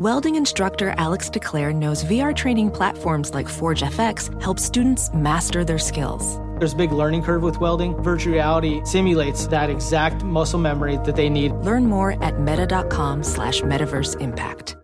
Welding instructor Alex DeClaire knows VR training platforms like Forge FX help students master their skills. There's a big learning curve with welding. Virtual reality simulates that exact muscle memory that they need. Learn more at meta.com slash metaverse impact.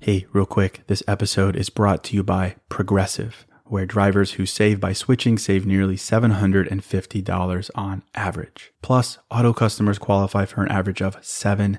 Hey, real quick, this episode is brought to you by Progressive, where drivers who save by switching save nearly $750 on average. Plus, auto customers qualify for an average of seven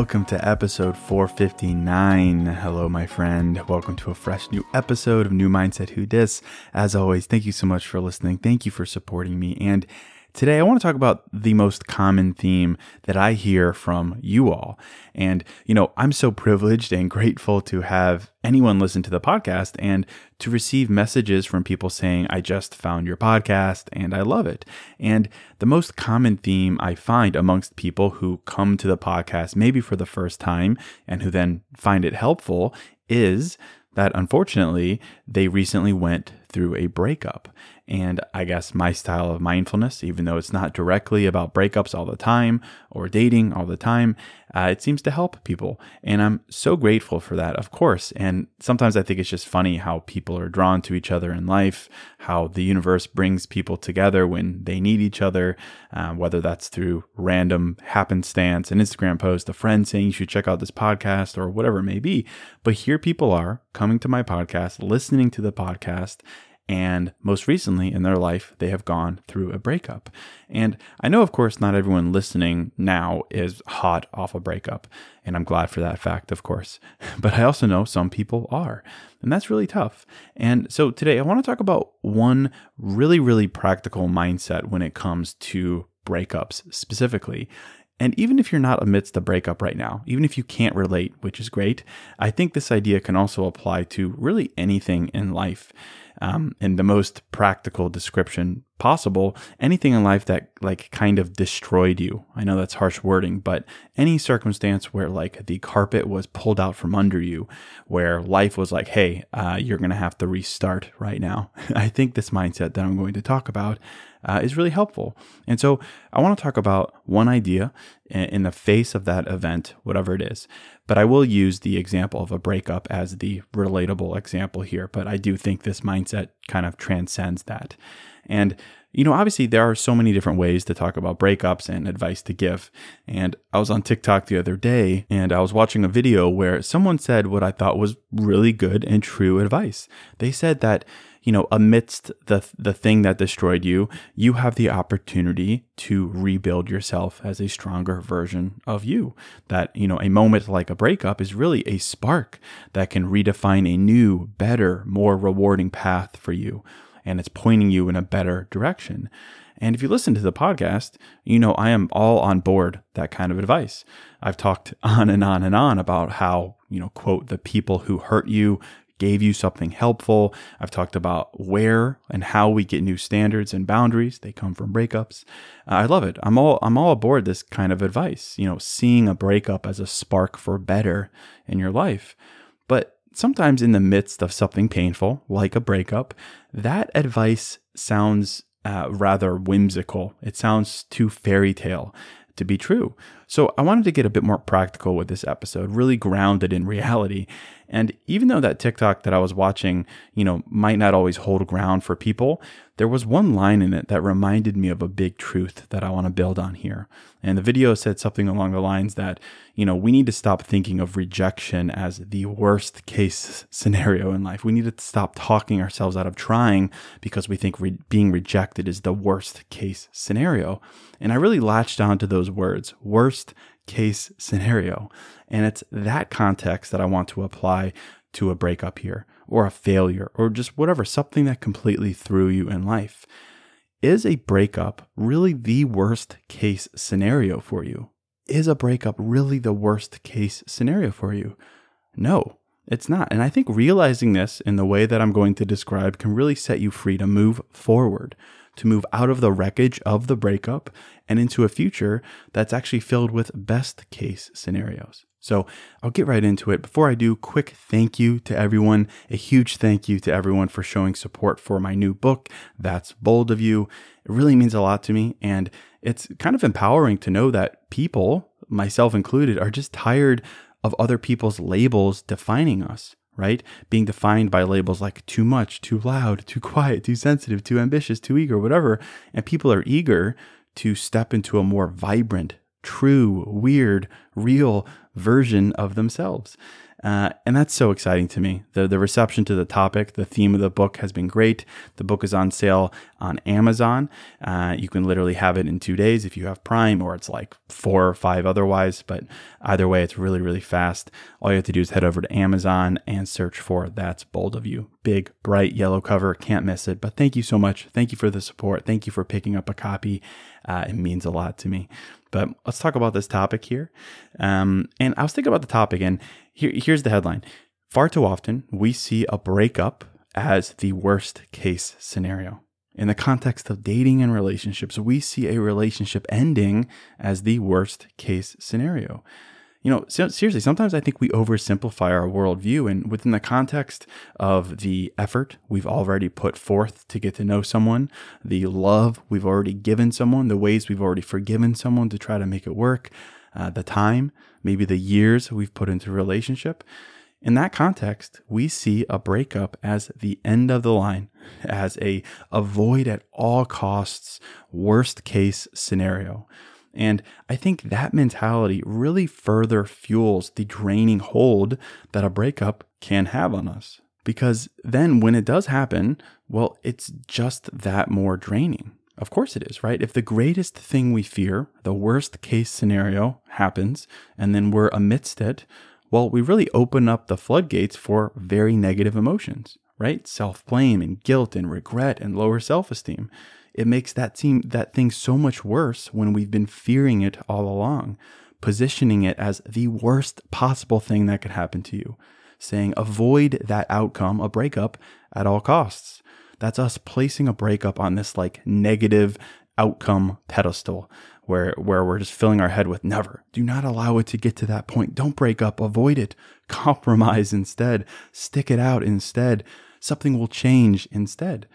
Welcome to episode 459. Hello, my friend. Welcome to a fresh new episode of New Mindset Who Dis. As always, thank you so much for listening. Thank you for supporting me. And Today, I want to talk about the most common theme that I hear from you all. And, you know, I'm so privileged and grateful to have anyone listen to the podcast and to receive messages from people saying, I just found your podcast and I love it. And the most common theme I find amongst people who come to the podcast, maybe for the first time, and who then find it helpful is that unfortunately they recently went through a breakup. And I guess my style of mindfulness, even though it's not directly about breakups all the time or dating all the time, uh, it seems to help people. And I'm so grateful for that, of course. And sometimes I think it's just funny how people are drawn to each other in life, how the universe brings people together when they need each other, uh, whether that's through random happenstance, an Instagram post, a friend saying you should check out this podcast, or whatever it may be. But here people are coming to my podcast, listening to the podcast and most recently in their life, they have gone through a breakup. And I know, of course, not everyone listening now is hot off a breakup. And I'm glad for that fact, of course. But I also know some people are. And that's really tough. And so today I want to talk about one really, really practical mindset when it comes to breakups specifically. And even if you're not amidst a breakup right now, even if you can't relate, which is great, I think this idea can also apply to really anything in life um, in the most practical description possible anything in life that like kind of destroyed you i know that's harsh wording but any circumstance where like the carpet was pulled out from under you where life was like hey uh, you're gonna have to restart right now i think this mindset that i'm going to talk about uh, is really helpful and so i want to talk about one idea in the face of that event whatever it is but I will use the example of a breakup as the relatable example here. But I do think this mindset kind of transcends that. And, you know, obviously there are so many different ways to talk about breakups and advice to give. And I was on TikTok the other day and I was watching a video where someone said what I thought was really good and true advice. They said that you know, amidst the the thing that destroyed you, you have the opportunity to rebuild yourself as a stronger version of you. That, you know, a moment like a breakup is really a spark that can redefine a new, better, more rewarding path for you. And it's pointing you in a better direction. And if you listen to the podcast, you know I am all on board that kind of advice. I've talked on and on and on about how, you know, quote, the people who hurt you gave you something helpful. I've talked about where and how we get new standards and boundaries. They come from breakups. I love it. I'm all I'm all aboard this kind of advice. You know, seeing a breakup as a spark for better in your life. Sometimes in the midst of something painful, like a breakup, that advice sounds uh, rather whimsical. It sounds too fairy tale to be true. So I wanted to get a bit more practical with this episode, really grounded in reality. And even though that TikTok that I was watching, you know, might not always hold ground for people, there was one line in it that reminded me of a big truth that I want to build on here. And the video said something along the lines that, you know, we need to stop thinking of rejection as the worst case scenario in life. We need to stop talking ourselves out of trying because we think re- being rejected is the worst case scenario. And I really latched on to those words, worst case scenario. And it's that context that I want to apply to a breakup here, or a failure, or just whatever, something that completely threw you in life. Is a breakup really the worst case scenario for you? Is a breakup really the worst case scenario for you? No, it's not. And I think realizing this in the way that I'm going to describe can really set you free to move forward to move out of the wreckage of the breakup and into a future that's actually filled with best case scenarios. So I'll get right into it. Before I do, quick thank you to everyone. A huge thank you to everyone for showing support for my new book. That's bold of you. It really means a lot to me. And it's kind of empowering to know that people, myself included, are just tired of other people's labels defining us right? Being defined by labels like too much, too loud, too quiet, too sensitive, too ambitious, too eager, whatever. And people are eager to step into a more vibrant, true, weird, real version of themselves. Uh, and that's so exciting to me. The, the reception to the topic, the theme of the book has been great. The book is on sale on Amazon. Uh, you can literally have it in two days if you have Prime, or it's like four or five otherwise. But either way, it's really, really fast. All you have to do is head over to Amazon and search for That's Bold of You. Big, bright yellow cover. Can't miss it. But thank you so much. Thank you for the support. Thank you for picking up a copy. Uh, it means a lot to me. But let's talk about this topic here. Um, and I was thinking about the topic, and here, here's the headline Far too often, we see a breakup as the worst case scenario. In the context of dating and relationships, we see a relationship ending as the worst case scenario you know, seriously, sometimes I think we oversimplify our worldview. And within the context of the effort we've already put forth to get to know someone, the love we've already given someone, the ways we've already forgiven someone to try to make it work, uh, the time, maybe the years we've put into relationship. In that context, we see a breakup as the end of the line, as a avoid at all costs, worst case scenario. And I think that mentality really further fuels the draining hold that a breakup can have on us. Because then when it does happen, well, it's just that more draining. Of course it is, right? If the greatest thing we fear, the worst case scenario, happens, and then we're amidst it, well, we really open up the floodgates for very negative emotions, right? Self blame and guilt and regret and lower self esteem it makes that seem that thing so much worse when we've been fearing it all along, positioning it as the worst possible thing that could happen to you, saying avoid that outcome, a breakup, at all costs. That's us placing a breakup on this like negative outcome pedestal where where we're just filling our head with never. Do not allow it to get to that point. Don't break up, avoid it. Compromise instead. Stick it out instead. Something will change instead.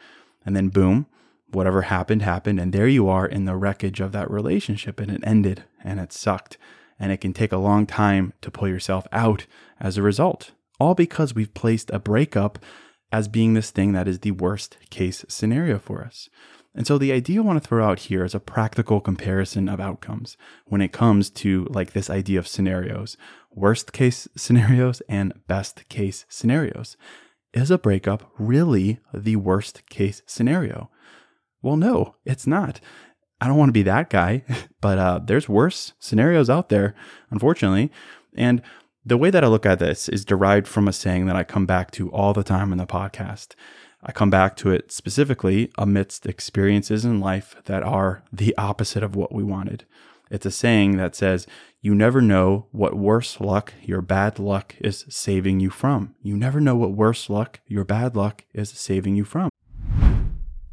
And then boom, whatever happened, happened. And there you are in the wreckage of that relationship and it ended and it sucked. And it can take a long time to pull yourself out as a result, all because we've placed a breakup as being this thing that is the worst case scenario for us. And so the idea I want to throw out here is a practical comparison of outcomes when it comes to like this idea of scenarios, worst case scenarios and best case scenarios. Is a breakup really the worst case scenario? Well, no, it's not. I don't want to be that guy, but uh, there's worse scenarios out there, unfortunately. And the way that I look at this is derived from a saying that I come back to all the time in the podcast. I come back to it specifically amidst experiences in life that are the opposite of what we wanted. It's a saying that says, You never know what worse luck your bad luck is saving you from. You never know what worse luck your bad luck is saving you from.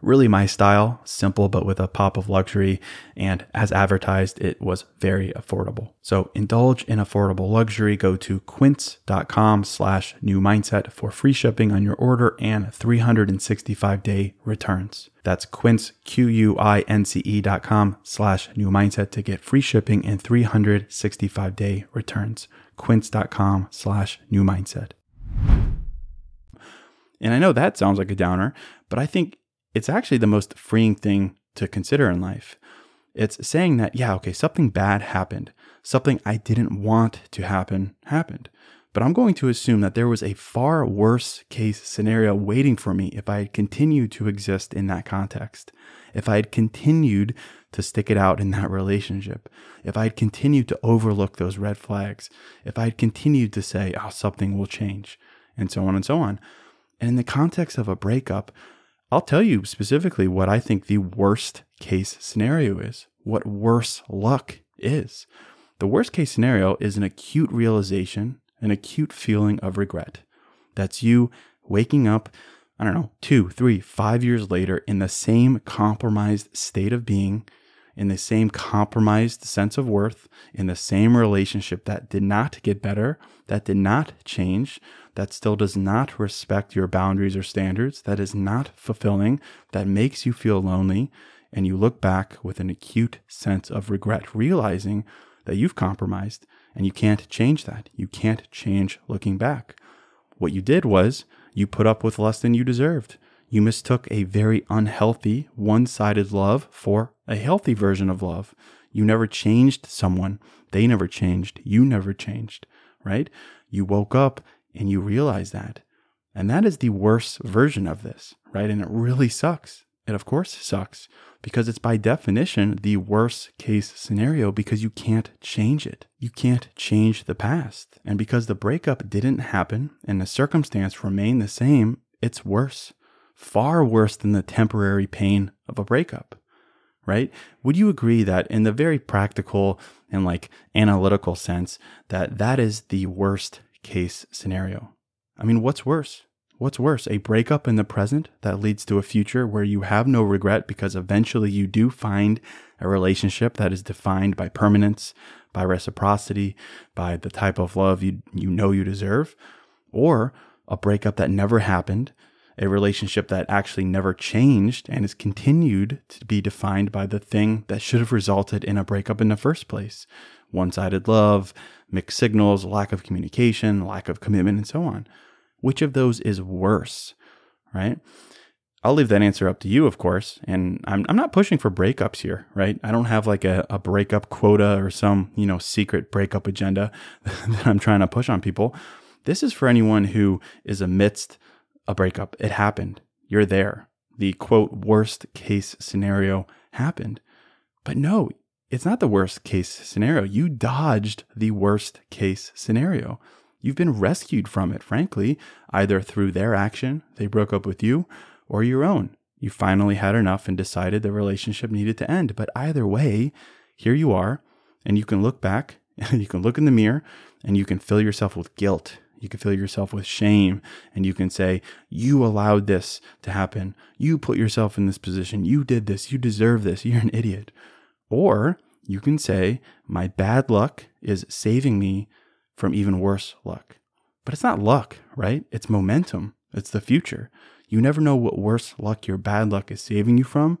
really my style, simple but with a pop of luxury. And as advertised, it was very affordable. So indulge in affordable luxury. Go to quince.com slash new mindset for free shipping on your order and 365 day returns. That's quince, Q-U-I-N-C-E dot com slash new mindset to get free shipping and 365 day returns. Quince.com slash new mindset. And I know that sounds like a downer, but I think it's actually the most freeing thing to consider in life. It's saying that, yeah, okay, something bad happened. Something I didn't want to happen happened. But I'm going to assume that there was a far worse case scenario waiting for me if I had continued to exist in that context. If I had continued to stick it out in that relationship. If I had continued to overlook those red flags. If I had continued to say, oh, something will change, and so on and so on. And in the context of a breakup, I'll tell you specifically what I think the worst case scenario is, what worse luck is. The worst case scenario is an acute realization, an acute feeling of regret. That's you waking up, I don't know, two, three, five years later in the same compromised state of being, in the same compromised sense of worth, in the same relationship that did not get better, that did not change, that still does not respect your boundaries or standards, that is not fulfilling, that makes you feel lonely, and you look back with an acute sense of regret, realizing that you've compromised and you can't change that. You can't change looking back. What you did was you put up with less than you deserved. You mistook a very unhealthy, one sided love for a healthy version of love. You never changed someone. They never changed. You never changed, right? You woke up and you realized that. And that is the worst version of this, right? And it really sucks. It, of course, sucks because it's by definition the worst case scenario because you can't change it. You can't change the past. And because the breakup didn't happen and the circumstance remained the same, it's worse. Far worse than the temporary pain of a breakup, right? Would you agree that in the very practical and like analytical sense, that that is the worst case scenario. I mean, what's worse? What's worse, a breakup in the present that leads to a future where you have no regret because eventually you do find a relationship that is defined by permanence, by reciprocity, by the type of love you, you know you deserve, or a breakup that never happened, a relationship that actually never changed and is continued to be defined by the thing that should have resulted in a breakup in the first place one sided love, mixed signals, lack of communication, lack of commitment, and so on. Which of those is worse, right? I'll leave that answer up to you, of course. And I'm, I'm not pushing for breakups here, right? I don't have like a, a breakup quota or some, you know, secret breakup agenda that I'm trying to push on people. This is for anyone who is amidst a breakup. It happened. You're there. The quote, worst case scenario happened. But no, it's not the worst case scenario. You dodged the worst case scenario. You've been rescued from it, frankly, either through their action, they broke up with you, or your own. You finally had enough and decided the relationship needed to end. But either way, here you are, and you can look back, and you can look in the mirror, and you can fill yourself with guilt. You can fill yourself with shame, and you can say, You allowed this to happen. You put yourself in this position. You did this. You deserve this. You're an idiot. Or you can say, My bad luck is saving me from even worse luck. But it's not luck, right? It's momentum, it's the future. You never know what worse luck your bad luck is saving you from.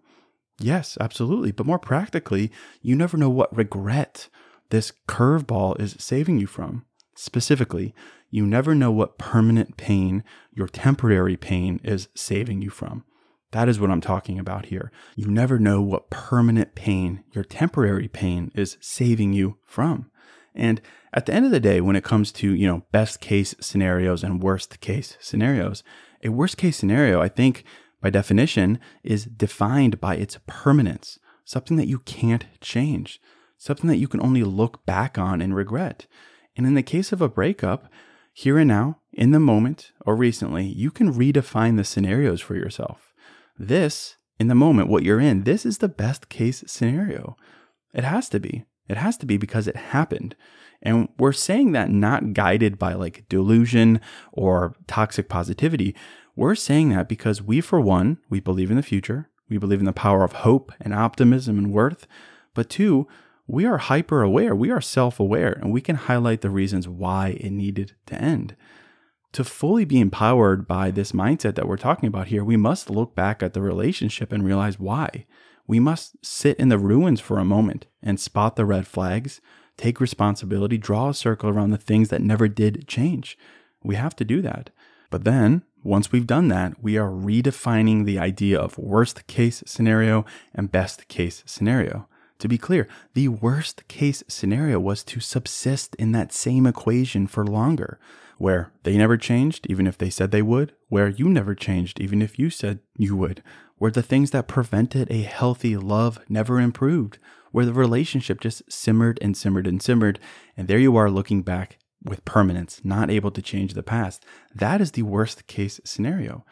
Yes, absolutely. But more practically, you never know what regret this curveball is saving you from. Specifically, you never know what permanent pain your temporary pain is saving you from. That is what I'm talking about here. You never know what permanent pain your temporary pain is saving you from. And at the end of the day, when it comes to, you know, best case scenarios and worst case scenarios, a worst case scenario, I think by definition, is defined by its permanence, something that you can't change, something that you can only look back on and regret. And in the case of a breakup, here and now, in the moment, or recently, you can redefine the scenarios for yourself. This, in the moment, what you're in, this is the best case scenario. It has to be. It has to be because it happened. And we're saying that not guided by like delusion or toxic positivity. We're saying that because we, for one, we believe in the future. We believe in the power of hope and optimism and worth. But two, we are hyper aware. We are self aware and we can highlight the reasons why it needed to end. To fully be empowered by this mindset that we're talking about here, we must look back at the relationship and realize why. We must sit in the ruins for a moment and spot the red flags, take responsibility, draw a circle around the things that never did change. We have to do that. But then, once we've done that, we are redefining the idea of worst case scenario and best case scenario. To be clear, the worst case scenario was to subsist in that same equation for longer, where they never changed, even if they said they would, where you never changed, even if you said you would, where the things that prevented a healthy love never improved, where the relationship just simmered and simmered and simmered. And there you are looking back with permanence, not able to change the past. That is the worst case scenario.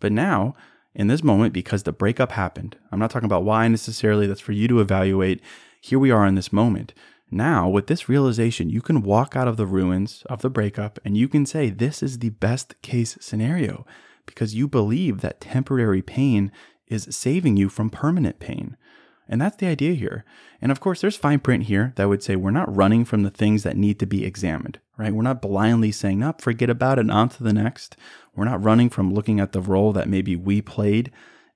But now, in this moment, because the breakup happened, I'm not talking about why necessarily, that's for you to evaluate. Here we are in this moment. Now, with this realization, you can walk out of the ruins of the breakup and you can say, This is the best case scenario because you believe that temporary pain is saving you from permanent pain. And that's the idea here. And of course, there's fine print here that would say we're not running from the things that need to be examined, right? We're not blindly saying, up, forget about it, on to the next. We're not running from looking at the role that maybe we played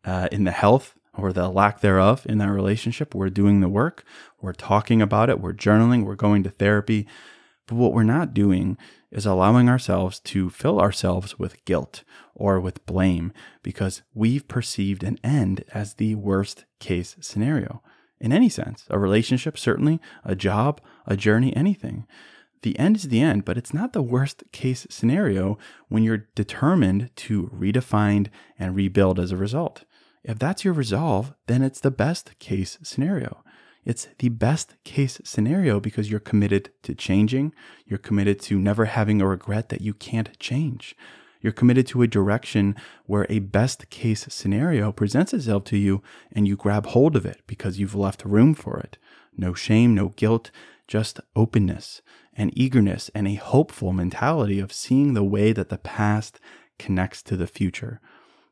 uh, in the health or the lack thereof in that relationship. We're doing the work, we're talking about it, we're journaling, we're going to therapy. But what we're not doing is allowing ourselves to fill ourselves with guilt or with blame because we've perceived an end as the worst case scenario. In any sense, a relationship, certainly, a job, a journey, anything. The end is the end, but it's not the worst case scenario when you're determined to redefine and rebuild as a result. If that's your resolve, then it's the best case scenario. It's the best case scenario because you're committed to changing. You're committed to never having a regret that you can't change. You're committed to a direction where a best case scenario presents itself to you and you grab hold of it because you've left room for it. No shame, no guilt, just openness and eagerness and a hopeful mentality of seeing the way that the past connects to the future.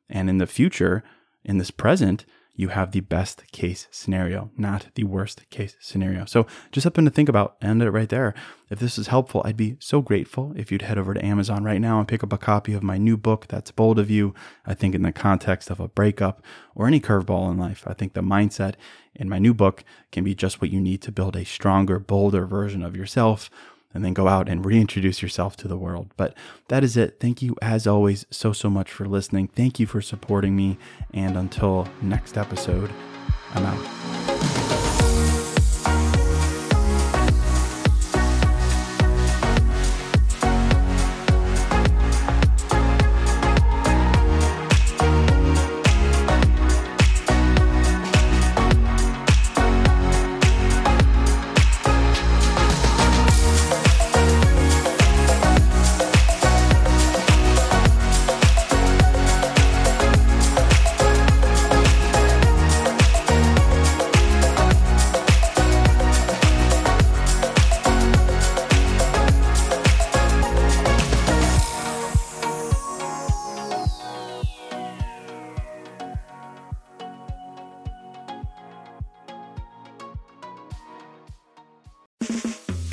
And in the future, in this present, you have the best case scenario, not the worst case scenario. So just something to think about. End it right there. If this is helpful, I'd be so grateful if you'd head over to Amazon right now and pick up a copy of my new book, That's Bold of You. I think in the context of a breakup or any curveball in life, I think the mindset in my new book can be just what you need to build a stronger, bolder version of yourself and then go out and reintroduce yourself to the world. But that is it. Thank you, as always, so, so much for listening. Thank you for supporting me. And until next episode, I'm out.